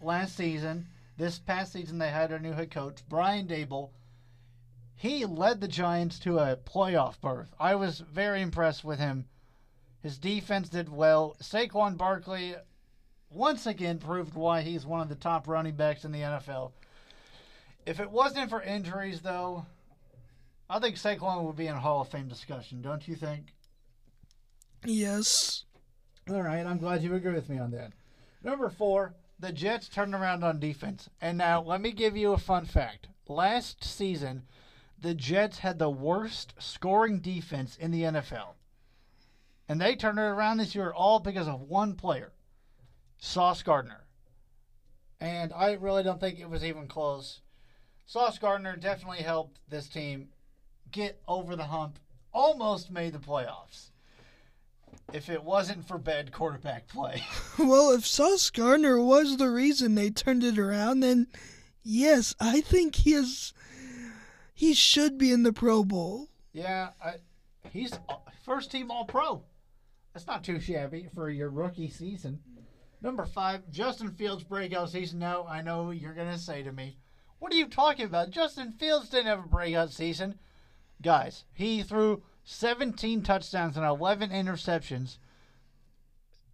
last season. This past season they hired a new head coach, Brian Daboll. He led the Giants to a playoff berth. I was very impressed with him. His defense did well. Saquon Barkley once again proved why he's one of the top running backs in the NFL. If it wasn't for injuries, though, I think Saquon would be in a Hall of Fame discussion, don't you think? Yes. All right, I'm glad you agree with me on that. Number four, the Jets turned around on defense. And now, let me give you a fun fact. Last season, the Jets had the worst scoring defense in the NFL. And they turned it around this year all because of one player. Sauce Gardner. And I really don't think it was even close. Sauce Gardner definitely helped this team get over the hump, almost made the playoffs. If it wasn't for bad quarterback play. [laughs] well, if Sauce Gardner was the reason they turned it around, then yes, I think he is. He should be in the Pro Bowl. Yeah, I, he's first team All Pro. That's not too shabby for your rookie season. Number five, Justin Fields breakout season. No, I know you're gonna say to me, "What are you talking about?" Justin Fields didn't have a breakout season, guys. He threw 17 touchdowns and 11 interceptions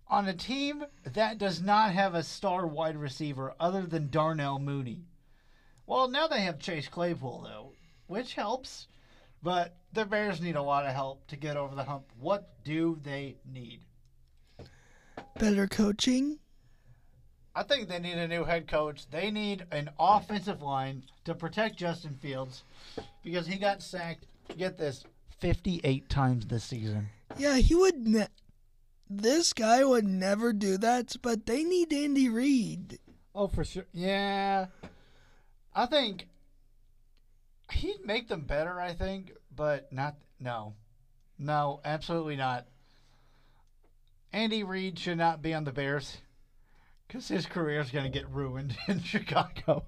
on a team that does not have a star wide receiver other than Darnell Mooney. Well, now they have Chase Claypool though, which helps, but the Bears need a lot of help to get over the hump. What do they need? Better coaching. I think they need a new head coach. They need an offensive line to protect Justin Fields because he got sacked. Get this, 58 times this season. Yeah, he would. Ne- this guy would never do that, but they need Andy Reid. Oh, for sure. Yeah. I think he'd make them better, I think, but not. No. No, absolutely not. Andy Reid should not be on the Bears because his career is going to get ruined [laughs] in Chicago.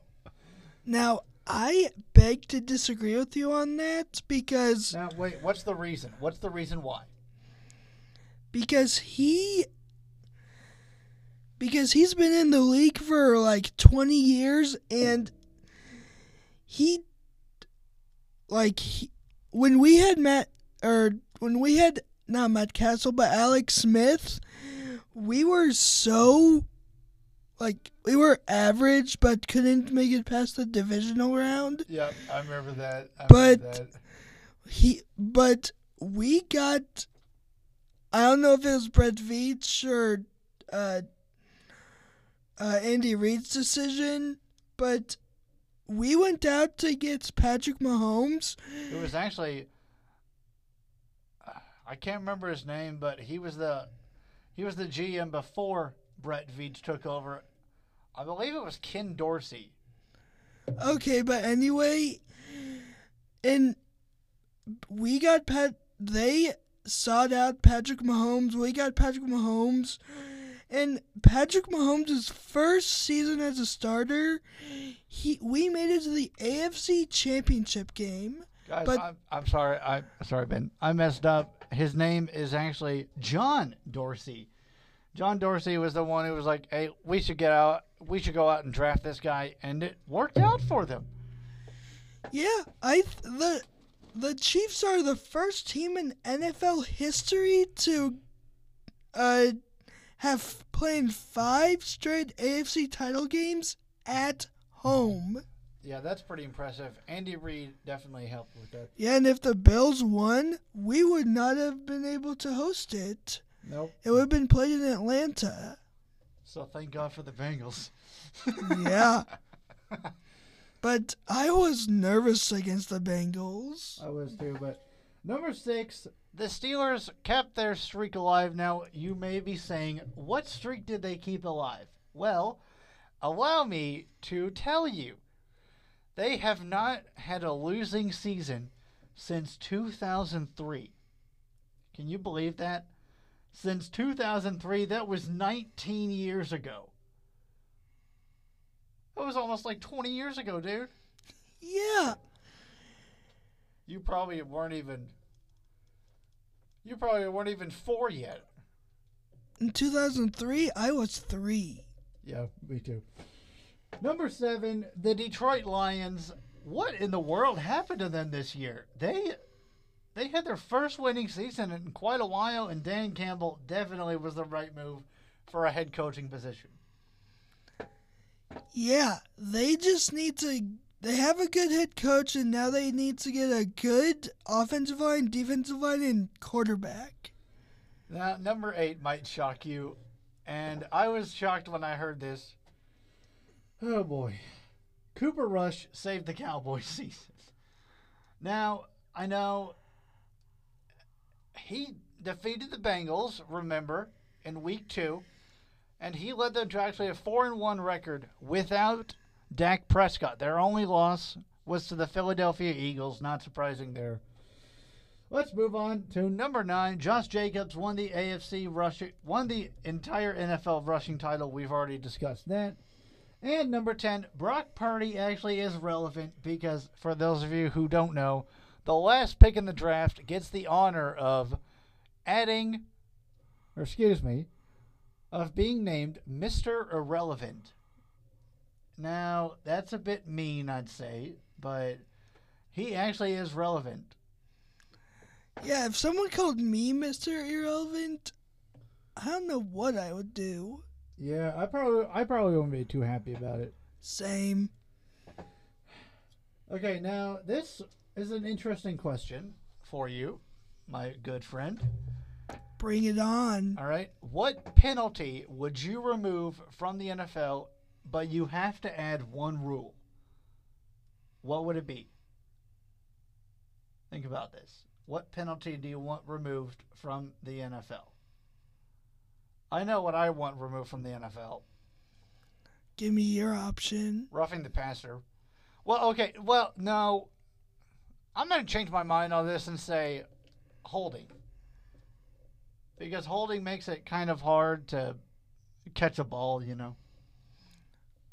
Now, I beg to disagree with you on that because. Now, wait, what's the reason? What's the reason why? Because he. Because he's been in the league for like 20 years and he. Like, he, when we had Matt. Or when we had. Not Matt Cassel, but Alex Smith, we were so like we were average but couldn't make it past the divisional round. Yeah, I remember that. I but remember that. he but we got I don't know if it was Brett Veach or uh, uh, Andy Reid's decision, but we went out to get Patrick Mahomes. It was actually I can't remember his name, but he was the he was the GM before Brett Veach took over. I believe it was Ken Dorsey. Okay, but anyway, and we got Pat. They sought out Patrick Mahomes. We got Patrick Mahomes, and Patrick Mahomes' first season as a starter, he we made it to the AFC Championship game. Guys, but I'm, I'm sorry. I sorry, Ben. I messed up. His name is actually John Dorsey. John Dorsey was the one who was like, "Hey, we should get out. We should go out and draft this guy," and it worked out for them. Yeah, I th- the the Chiefs are the first team in NFL history to uh have played five straight AFC title games at home. Yeah, that's pretty impressive. Andy Reid definitely helped with that. Yeah, and if the Bills won, we would not have been able to host it. Nope. It would have been played in Atlanta. So thank God for the Bengals. [laughs] yeah. But I was nervous against the Bengals. I was too, but number six, the Steelers kept their streak alive. Now you may be saying, what streak did they keep alive? Well, allow me to tell you. They have not had a losing season since 2003. Can you believe that? Since 2003, that was 19 years ago. That was almost like 20 years ago, dude. Yeah. You probably weren't even. You probably weren't even four yet. In 2003, I was three. Yeah, me too. Number seven, the Detroit Lions. What in the world happened to them this year? They they had their first winning season in quite a while, and Dan Campbell definitely was the right move for a head coaching position. Yeah, they just need to. They have a good head coach, and now they need to get a good offensive line, defensive line, and quarterback. Now, number eight might shock you, and I was shocked when I heard this. Oh boy. Cooper Rush saved the Cowboys [laughs] season. Now, I know he defeated the Bengals, remember, in week two. and he led them to actually a four and one record without Dak Prescott. Their only loss was to the Philadelphia Eagles. Not surprising there. Let's move on to number nine. Josh Jacobs won the AFC rushing, won the entire NFL rushing title. We've already discussed that. And number ten, Brock Purdy actually is relevant because for those of you who don't know, the last pick in the draft gets the honor of adding, or excuse me, of being named Mr. Irrelevant. Now, that's a bit mean, I'd say, but he actually is relevant. Yeah, if someone called me Mr. Irrelevant, I don't know what I would do. Yeah, I probably I probably won't be too happy about it. Same. Okay, now this is an interesting question for you, my good friend. Bring it on. All right. What penalty would you remove from the NFL, but you have to add one rule? What would it be? Think about this. What penalty do you want removed from the NFL? I know what I want removed from the NFL. Give me your option. Roughing the passer. Well, okay. Well, no. I'm going to change my mind on this and say holding. Because holding makes it kind of hard to catch a ball, you know.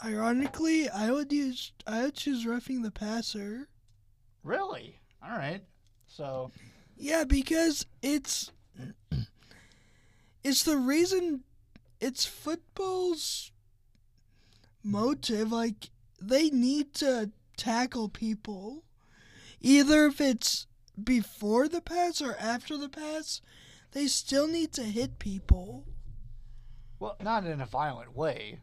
Ironically, I would use I would choose roughing the passer. Really? All right. So, Yeah, because it's [clears throat] it's the reason it's football's motive like they need to tackle people either if it's before the pass or after the pass they still need to hit people well, not in a violent way.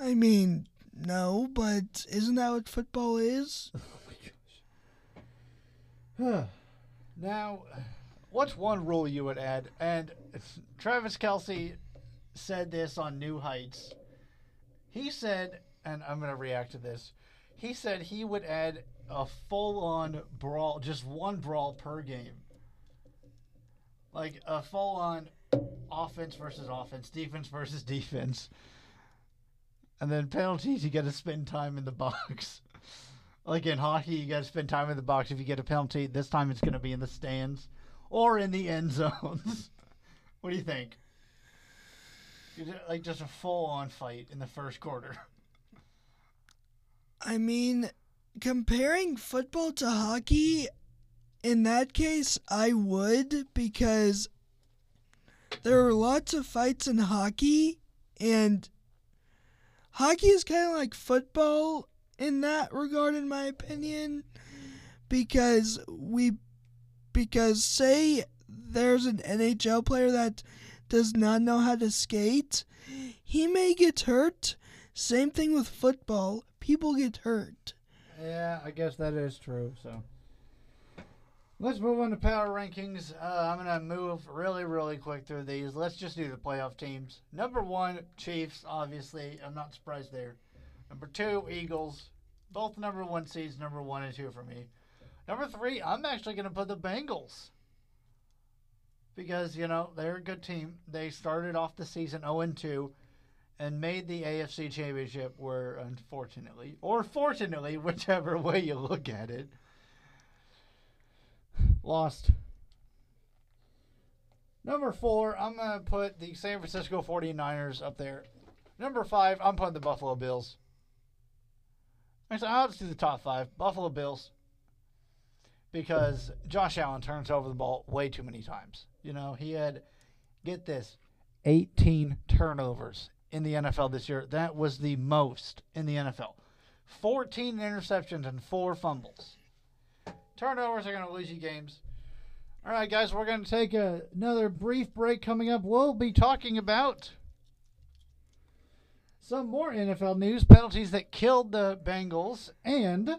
i mean no but isn't that what football is [laughs] oh now, what's one rule you would add? And Travis Kelce said this on New Heights. He said, and I'm going to react to this. He said he would add a full on brawl, just one brawl per game. Like a full on offense versus offense, defense versus [laughs] defense. And then penalties, you got to spend time in the box. [laughs] like in hockey, you got to spend time in the box. If you get a penalty, this time it's going to be in the stands or in the end [laughs] zones. what do you think? Like just a full on fight in the first quarter. I mean, comparing football to hockey, in that case, I would because there are lots of fights in hockey, and hockey is kind of like football in that regard, in my opinion, because we, because say there's an NHL player that does not know how to skate, he may get hurt. Same thing with football. People get hurt. Yeah, I guess that is true. So let's move on to power rankings. Uh, I'm gonna move really, really quick through these. Let's just do the playoff teams. Number one, Chiefs. Obviously, I'm not surprised there. Number two, Eagles. Both number one seeds, number one and two for me. Number three, I'm actually gonna put the Bengals because you know they're a good team. They started off the season 0 and 2 and made the AFC Championship. Where unfortunately, or fortunately, [laughs] whichever way you look at it, lost. Number four, I'm gonna put the San Francisco 49ers up there. Number five, I'm putting the Buffalo Bills. Actually, I'll just do the top five. Buffalo Bills. Because Josh Allen turns over the ball way too many times. You know, he had, get this, 18 turnovers in the NFL this year. That was the most in the NFL. 14 interceptions and four fumbles. Turnovers are going to lose you games. All right, guys, we're going to take a, another brief break coming up. We'll be talking about some more NFL news, penalties that killed the Bengals, and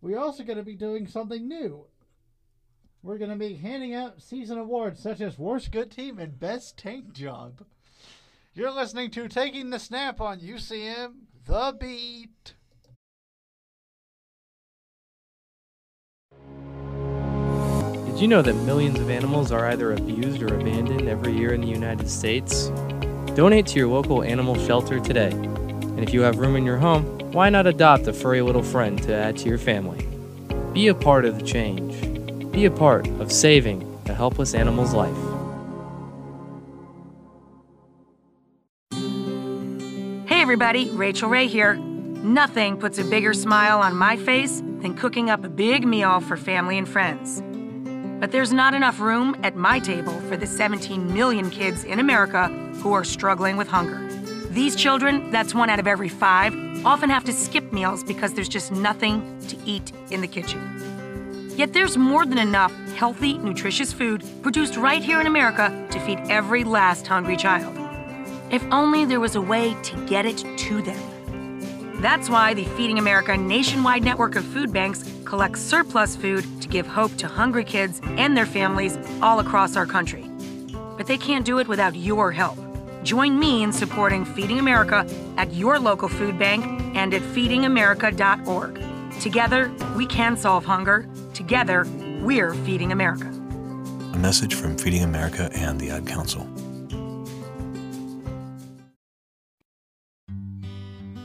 we're also going to be doing something new. We're going to be handing out season awards such as Worst Good Team and Best Tank Job. You're listening to Taking the Snap on UCM The Beat. Did you know that millions of animals are either abused or abandoned every year in the United States? Donate to your local animal shelter today. And if you have room in your home, why not adopt a furry little friend to add to your family? Be a part of the change. Be a part of saving a helpless animal's life. Everybody, Rachael Ray here. Nothing puts a bigger smile on my face than cooking up a big meal for family and friends. But there's not enough room at my table for the 17 million kids in America who are struggling with hunger. These children, that's one out of every five, often have to skip meals because there's just nothing to eat in the kitchen. Yet there's more than enough healthy, nutritious food produced right here in America to feed every last hungry child. If only there was a way to get it to them. That's why the Feeding America nationwide network of food banks collects surplus food to give hope to hungry kids and their families all across our country. But they can't do it without your help. Join me in supporting Feeding America at your local food bank and at feedingamerica.org. Together, we can solve hunger. Together, we're Feeding America. A message from Feeding America and the Ad Council.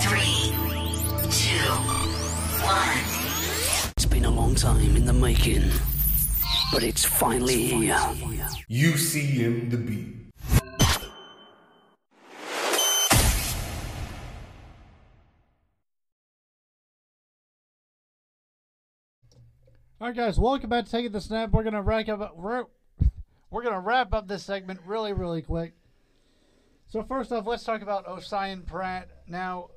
Three, two, one. It's been a long time in the making, but it's finally here. UCM the beat. All right, guys, welcome back to Taking the Snap. We're gonna wrap up. We're gonna wrap up this segment really, really quick. So first off, let's talk about Ossai and Pratt. Now,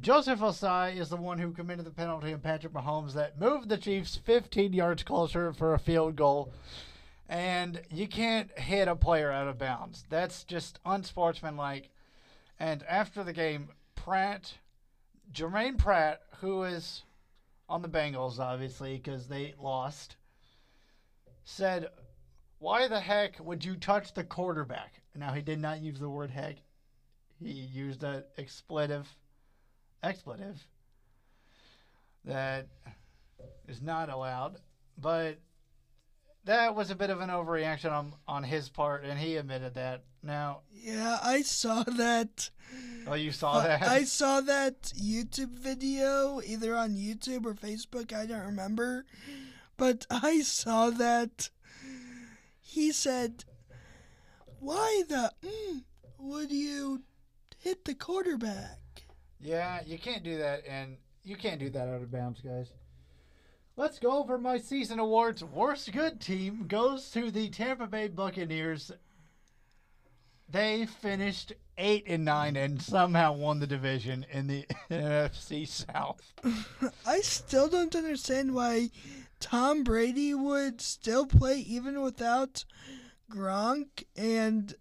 Joseph Ossai is the one who committed the penalty on Patrick Mahomes that moved the Chiefs 15 yards closer for a field goal. And you can't hit a player out of bounds. That's just unsportsmanlike. And after the game, Pratt, Germaine Pratt, who is on the Bengals, obviously, because they lost, said, Why the heck would you touch the quarterback? Now, he did not use the word heck, he used an expletive, expletive that is not allowed. But that was a bit of an overreaction on, on his part, and he admitted that. Now, Yeah, I saw that. oh, you saw that? I saw that YouTube video either on YouTube or Facebook, I don't remember. But I saw that he said, "Why the mm, would you hit the quarterback?" Yeah, you can't do that, and you can't do that out of bounds, guys. Let's go over my season awards. Worst good team goes to the Tampa Bay Buccaneers. They finished eight and nine and somehow won the division in the [laughs] NFC South. [laughs] I still don't understand why Tom Brady would still play even without Gronk and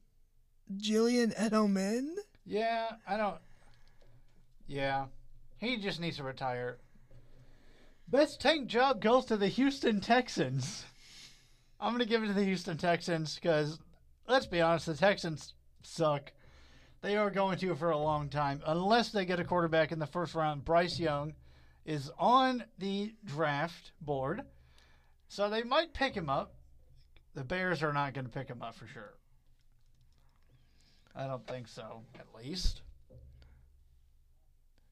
Julian Edelman. Yeah, I don't. Yeah, he just needs to retire. Best tank job goes to the Houston Texans. I'm gonna give it to the Houston Texans because let's be honest, the Texans suck. They are going to for a long time unless they get a quarterback in the first round. Bryce Young is on the draft board, so they might pick him up. The Bears are not going to pick him up for sure. I don't think so, at least.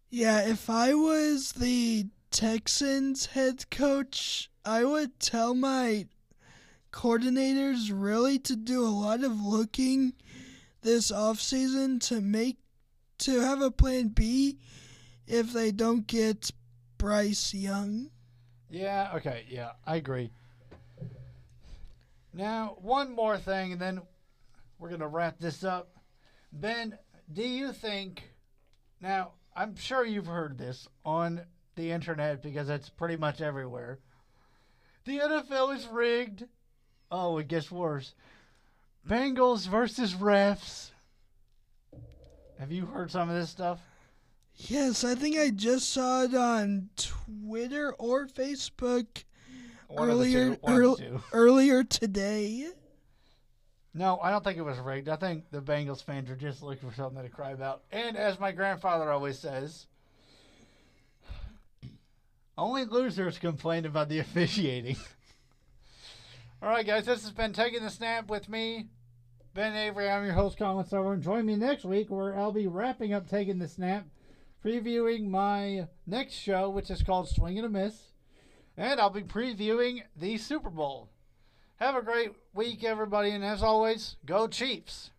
Yeah, if I was the Texans head coach, I would tell my coordinators really to do a lot of looking this offseason to make to have a plan B if they don't get Bryce Young. Yeah, okay, yeah, I agree. Now, one more thing, and then we're going to wrap this up. Ben, do you think. Now, I'm sure you've heard this on the internet because it's pretty much everywhere. The NFL is rigged. Oh, it gets worse. Bengals versus refs. Have you heard some of this stuff? Yes, I think I just saw it on Twitter or Facebook One earlier two, earl- [laughs] earlier today. No, I don't think it was rigged. I think the Bengals fans are just looking for something to cry about. And as my grandfather always says, only losers complain about the [laughs] officiating. [laughs] All right, guys, this has been Taking the Snap with me, Ben Avery. I'm your host, Colin Silver. And join me next week where I'll be wrapping up Taking the Snap, previewing my next show, which is called Swing and a Miss. And I'll be previewing the Super Bowl. Have a great week, everybody, and as always, go Chiefs.